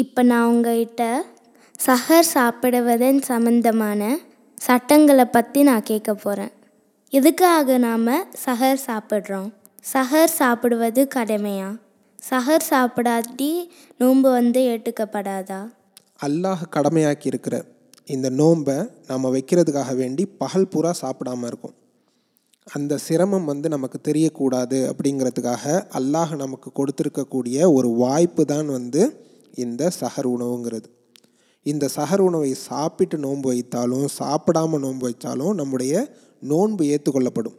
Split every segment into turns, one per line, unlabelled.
இப்போ நான் உங்கள்கிட்ட சஹர் சாப்பிடுவதன் சம்பந்தமான சட்டங்களை பற்றி நான் கேட்க போகிறேன் எதுக்காக நாம் சஹர் சாப்பிட்றோம்? சஹர் சாப்பிடுவது கடமையா? சஹர் சாப்பிடாட்டி நோன்பு வந்து ஏற்றுக்கப்படாதா?
அல்லாஹ் கடமையாக்கி இருக்கிற இந்த நோன்பை நாம் வைக்கிறதுக்காக வேண்டி பகல் பூரா சாப்பிடாம இருக்கும். அந்த சிரமம் வந்து நமக்கு தெரியக்கூடாது அப்படிங்கிறதுக்காக அல்லாஹ் நமக்கு கொடுத்துருக்கக்கூடிய ஒரு வாய்ப்பு தான் வந்து இந்த சஹர் உணவுங்கிறது. இந்த சஹர் உணவை சாப்பிட்டு நோன்பு வைத்தாலும் சாப்பிடாம நோன்பு வைத்தாலும் நம்முடைய நோன்பு ஏற்றுக்கொள்ளப்படும்.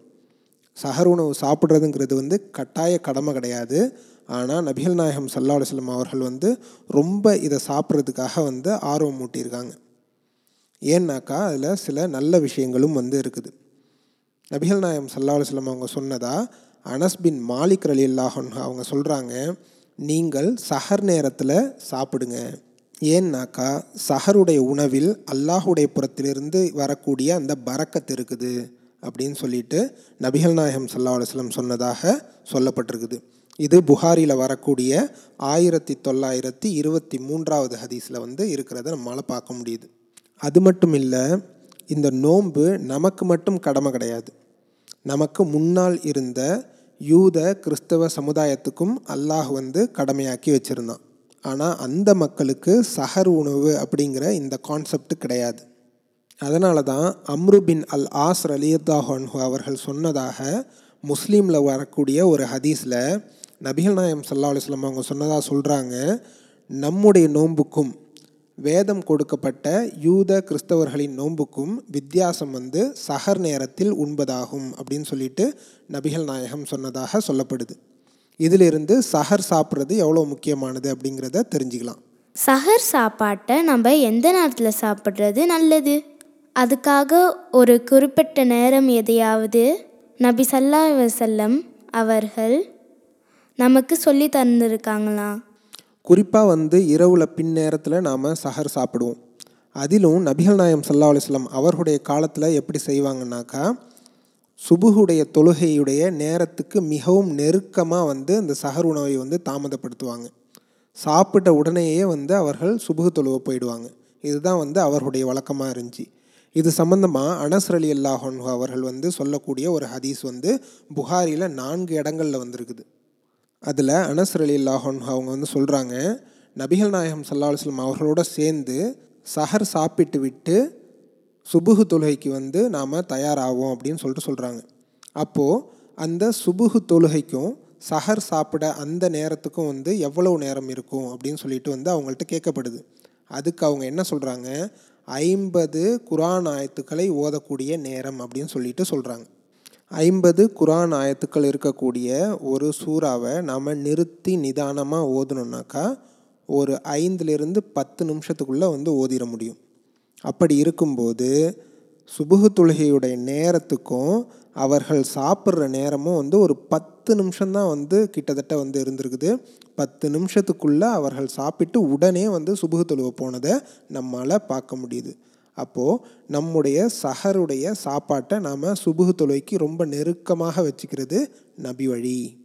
சஹர் உணவு சாப்பிட்றதுங்கிறது வந்து கட்டாய கடமை கிடையாது. ஆனால் நபிகள் நாயகம் சல்லா அலுவலம் அவர்கள் வந்து ரொம்ப இதை சாப்பிட்றதுக்காக வந்து ஆர்வம் மூட்டியிருக்காங்க. ஏன்னாக்கா அதில் சில நல்ல விஷயங்களும் வந்து இருக்குது. நபிகள் நாயகம் சல்லா அலுவலம் அவங்க சொன்னதா அனஸ் பின் மாலிக் அலி அல்லாஹன் அவங்க சொல்கிறாங்க நீங்கள் சஹர் நேரத்தில் சாப்பிடுங்க. ஏன்னாக்கா சஹருடைய உணவில் அல்லாஹுடைய புறத்திலிருந்து வரக்கூடிய அந்த பறக்கத்து இருக்குது அப்படின்னு சொல்லிட்டு நபிகள் நாயகம் சல்லா அலுவலம் சொன்னதாக சொல்லப்பட்டிருக்குது. இது புகாரியில் வரக்கூடிய ஆயிரத்தி தொள்ளாயிரத்தி இருபத்தி மூன்றாவது ஹதீஸில் வந்து இருக்கிறத நம்மளால் பார்க்க முடியுது. அது மட்டும் இல்லை இந்த நோன்பு நமக்கு மட்டும் கடமை கிடையாது. நமக்கு முன்னால் இருந்த யூத கிறிஸ்தவ சமுதாயத்துக்கும் அல்லாஹ் வந்து கடமையாக்கி வச்சுருந்தான். ஆனால் அந்த மக்களுக்கு சஹர் உணவு அப்படிங்கிற இந்த கான்செப்ட் கிடையாது. அதனால தான் அம்ருபின் அல் ஆஸ் அலியத்தாஹன்ஹு அவர்கள் சொன்னதாக முஸ்லீமில் வரக்கூடிய ஒரு ஹதீஸில் நபிகள் நாயம் சல்லா அலுவலம் அவங்க சொன்னதாக சொல்கிறாங்க நம்முடைய நோன்புக்கும் வேதம் கொடுக்கப்பட்ட யூத கிறிஸ்தவர்களின் நோன்புக்கும் வித்தியாசம் வந்து சஹர் நேரத்தில் உண்பதாகும் அப்படின்னு சொல்லிட்டு நபிகள் நாயகம் சொன்னதாக சொல்லப்படுது. இதிலிருந்து சஹர் சாப்பிட்றது எவ்வளோ முக்கியமானது அப்படிங்கிறத தெரிஞ்சுக்கலாம்.
சஹர் சாப்பாட்டை நம்ம எந்த நேரத்தில் சாப்பிட்றது நல்லது? அதுக்காக ஒரு குறிப்பிட்ட நேரம் எதையாவது நபி சல்லா வசல்லம் அவர்கள் நமக்கு சொல்லி தந்திருக்காங்களா?
குறிப்பாக வந்து இரவில் பின்னேரத்தில் நாம் சஹர் சாப்பிடுவோம். அதிலும் நபிகள் நாயம் சல்லா அலிஸ்லாம் அவர்களுடைய காலத்தில் எப்படி செய்வாங்கன்னாக்கா சுபுகுடைய தொழுகையுடைய நேரத்துக்கு மிகவும் நெருக்கமாக வந்து அந்த சஹர் உணவை வந்து தாமதப்படுத்துவாங்க. சாப்பிட்ட உடனேயே வந்து அவர்கள் சுபுகு தொழுவ போயிடுவாங்க. இதுதான் வந்து அவர்களுடைய வழக்கமாக இருந்துச்சு. இது சம்பந்தமாக அனஸ் அலி அல்லாஹன் அவர்கள் வந்து சொல்லக்கூடிய ஒரு ஹதீஸ் வந்து புகாரியில் நான்கு இடங்களில் வந்திருக்குது. அதில் அனஸ் அலி அல்லாஹன் அவங்க வந்து சொல்கிறாங்க நபிகள் நாயகம் சல்லா அலுவலம் அவர்களோட சேர்ந்து சஹர் சாப்பிட்டு விட்டு சுபுகு தொழுகைக்கு வந்து நாம் தயாராகும் அப்படின்னு சொல்லிட்டு சொல்கிறாங்க அப்போது அந்த சுபுகு தொழுகைக்கும் சஹர் சாப்பிட அந்த நேரத்துக்கும் வந்து எவ்வளவு நேரம் இருக்கும் அப்படின்னு சொல்லிட்டு வந்து அவங்கள்ட்ட கேட்கப்படுது. அதுக்கு அவங்க என்ன சொல்கிறாங்க ஐம்பது குரான் ஆயத்துக்களை ஓதக்கூடிய நேரம் அப்படின்னு சொல்லிட்டு சொல்கிறாங்க ஐம்பது குரான் ஆயத்துக்கள் இருக்கக்கூடிய ஒரு சூறாவை நாம் நிறுத்தி நிதானமாக ஓதணுன்னாக்கா ஒரு ஐந்துலேருந்து பத்து நிமிஷத்துக்குள்ளே வந்து ஓதிட முடியும். அப்படி இருக்கும்போது சுபுகு தொழுகையுடைய நேரத்துக்கும் அவர்கள் சாப்பிட்ற நேரமும் வந்து ஒரு பத்து நிமிஷம்தான் வந்து கிட்டத்தட்ட வந்து இருந்திருக்குது. பத்து நிமிஷத்துக்குள்ளே அவர்கள் சாப்பிட்டு உடனே வந்து சுபுகு தொழுவை போனதை நம்மளால் பார்க்க முடியுது. அப்போது நம்முடைய சஹருடைய சாப்பாட்டை நாம் சுபுகு தொழுவைக்கு ரொம்ப நெருக்கமாக வச்சுக்கிறது நபி வழி.